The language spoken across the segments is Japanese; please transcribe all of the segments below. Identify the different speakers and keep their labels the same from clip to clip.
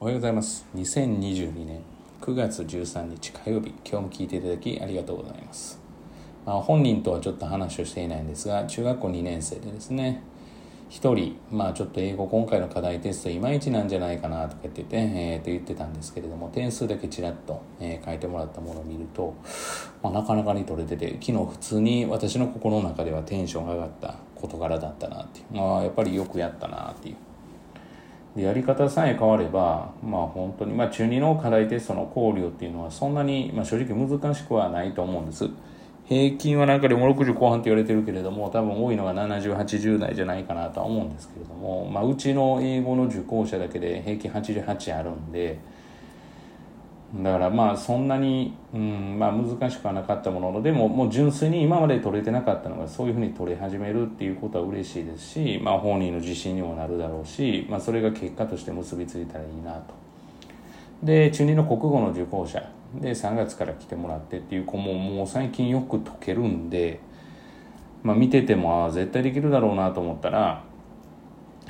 Speaker 1: おはようございます。2022年9月13日火曜日。今日も聞いていただきありがとうございます、まあ、本人とはちょっと話をしていないんですが中学校2年生でですね一人まあちょっと英語今回の課題テストいまいちなんじゃないかなとか言ってて、えー、と言ってたんですけれども点数だけちらっと、えー、書いてもらったものを見ると、まあ、なかなかに取れてて昨日普通に私の心の中ではテンションが上がった事柄だったなっていう。まあやっぱりよくやったなっていう。でやり方さえ変わればまあ本当にまあ中2の課題テストの考慮っていうのはそんなに、まあ、正直難しくはないと思うんです。平均はなんかでも60後半って言われてるけれども多分多いのが7080代じゃないかなとは思うんですけれども、まあ、うちの英語の受講者だけで平均88あるんでだからまあそんなに、うんまあ、難しくはなかったもののでももう純粋に今まで取れてなかったのがそういうふうに取れ始めるっていうことは嬉しいですし、まあ、本人の自信にもなるだろうし、まあ、それが結果として結びついたらいいなと。で中2の国語の受講者で3月から来てもらってっていう子ももう最近よく解けるんで、まあ、見ててもあ絶対できるだろうなと思ったら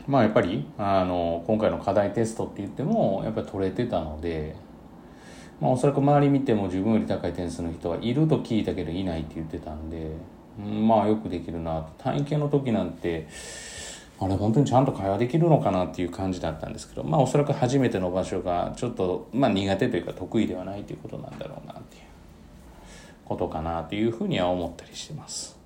Speaker 1: まあやっぱりあの今回の課題テストって言ってもやっぱり取れてたので、まあ、おそらく周り見ても自分より高い点数の人はいると聞いたけどいないって言ってたんで、うん、まあよくできるなと体験の時なんてあれ本当にちゃんと会話できるのかなっていう感じだったんですけどまあおそらく初めての場所がちょっと、まあ、苦手というか得意ではないということなんだろうなっていうことかなというふうには思ったりしてます。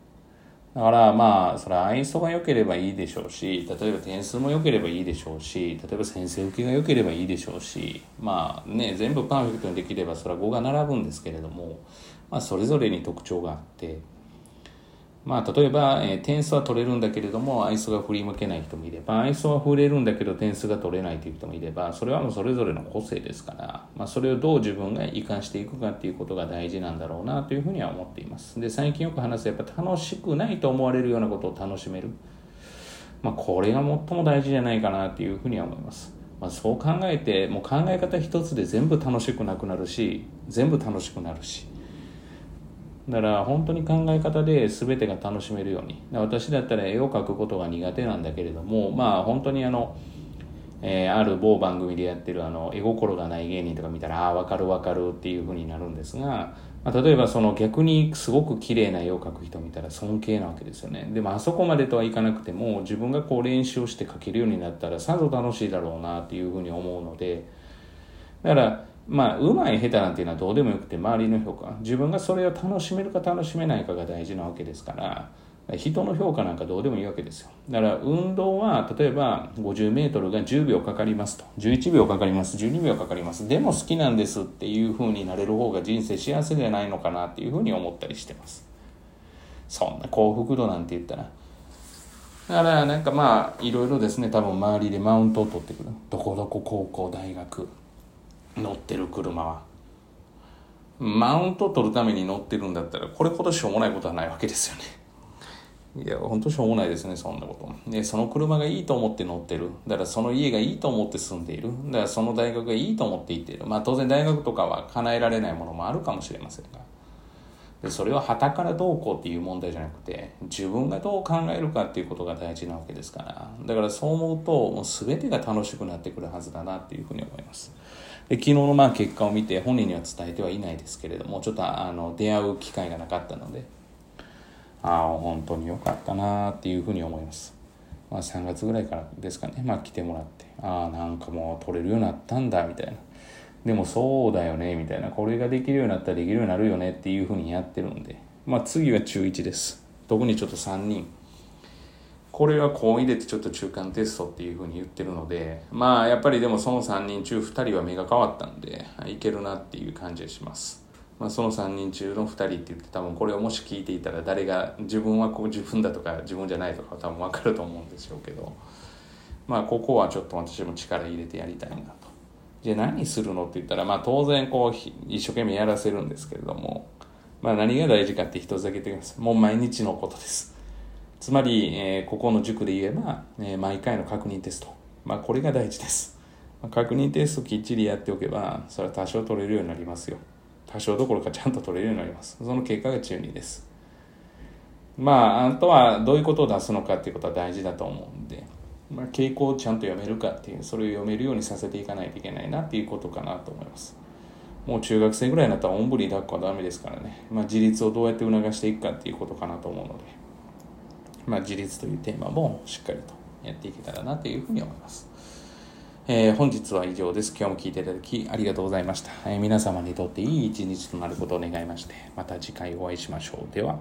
Speaker 1: だからまあそれは愛想が良ければいいでしょうし例えば点数も良ければいいでしょうし例えば先生受けが良ければいいでしょうしまあね全部パーフェクトにできればそれは5が並ぶんですけれども、まあ、それぞれに特徴があってまあ、例えば、えー、点数は取れるんだけれども愛想が振り向けない人もいれば愛想は振れるんだけど点数が取れないという人もいればそれはもうそれぞれの個性ですから、まあ、それをどう自分が生かしていくかっていうことが大事なんだろうなというふうには思っています。で最近よく話すやっぱ楽しくないと思われるようなことを楽しめる、まあ、これが最も大事じゃないかなというふうには思います、まあ、そう考えてもう考え方一つで全部楽しくなくなるし全部楽しくなるし。だから本当に考え方で全てが楽しめるように。私だったら絵を描くことが苦手なんだけれどもまあ本当にあの、えー、ある某番組でやってるあの絵心がない芸人とか見たらああ分かる分かるっていうふうになるんですが、まあ、例えばその逆にすごく綺麗な絵を描く人見たら尊敬なわけですよね。でもあそこまでとはいかなくても自分がこう練習をして描けるようになったらさぞ楽しいだろうなっていうふうに思うのでだからまあうまい下手なんていうのはどうでもよくて周りの評価。自分がそれを楽しめるか楽しめないかが大事なわけですから人の評価なんかどうでもいいわけですよ。だから運動は例えば 50m が10秒かかりますと。11秒かかります。12秒かかります。でも好きなんですっていうふうになれる方が人生幸せではないのかなっていうふうに思ったりしてます。そんな幸福度なんて言ったら。だからなんかまあいろいろですね。多分周りでマウントを取ってくる。どこどこ高校大学。乗ってる車は。マウント取るために乗ってるんだったらこれほどしょうもないことはないわけですよね。いやほんとしょうもないですねそんなこと。でその車がいいと思って乗ってる。だからその家がいいと思って住んでいる。だからその大学がいいと思って行っている。まあ当然大学とかは叶えられないものもあるかもしれませんが。でそれは旗からどうこうっていう問題じゃなくて自分がどう考えるかっていうことが大事なわけですから。だからそう思うともう全てが楽しくなってくるはずだなっていうふうに思います。で昨日のまあ結果を見て本人には伝えてはいないですけれどもちょっとあの出会う機会がなかったのでああ本当に良かったなっていうふうに思います、まあ、3月ぐらいからですかね、まあ、来てもらってああなんかもう取れるようになったんだみたいな。でもそうだよねみたいな。これができるようになったらできるようになるよねっていうふうにやってるんで。まあ次は中1です。特にちょっと3人。これはこう入れてちょっと中間テストっていうふうに言ってるのでまあやっぱりでもその3人中2人は目が変わったんでいけるなっていう感じがします、まあ、その3人中の2人って言って多分これをもし聞いていたら誰が自分はこう自分だとか自分じゃないとか多分分かると思うんでしょうけど。まあここはちょっと私も力入れてやりたいな。とじゃあ何するの？って言ったらまあ当然こう一生懸命やらせるんですけれどもまあ何が大事かって一つだけ言ってきますもう毎日のことですつまり、えー、ここの塾で言えば、えー、毎回の確認テスト。まあ、これが大事です。まあ、確認テストきっちりやっておけば、それは多少取れるようになりますよ。多少どころかちゃんと取れるようになります。その結果が中2です。まあ、あとはどういうことを出すのかっていうことは大事だと思うん、まあ、傾向をちゃんと読めるかっていうそれを読めるようにさせていかないといけないなっていうことかなと思いますもう中学生ぐらいになったらおんぶに抱っこはダメですからね、まあ、自立をどうやって促していくかっていうことかなと思うので、まあ、自立というテーマもしっかりとやっていけたらなというふうに思いますえー、本日は以上です。今日も聞いていただきありがとうございました。えー、皆様にとっていい一日となることを願いまして、また次回お会いしましょう。では。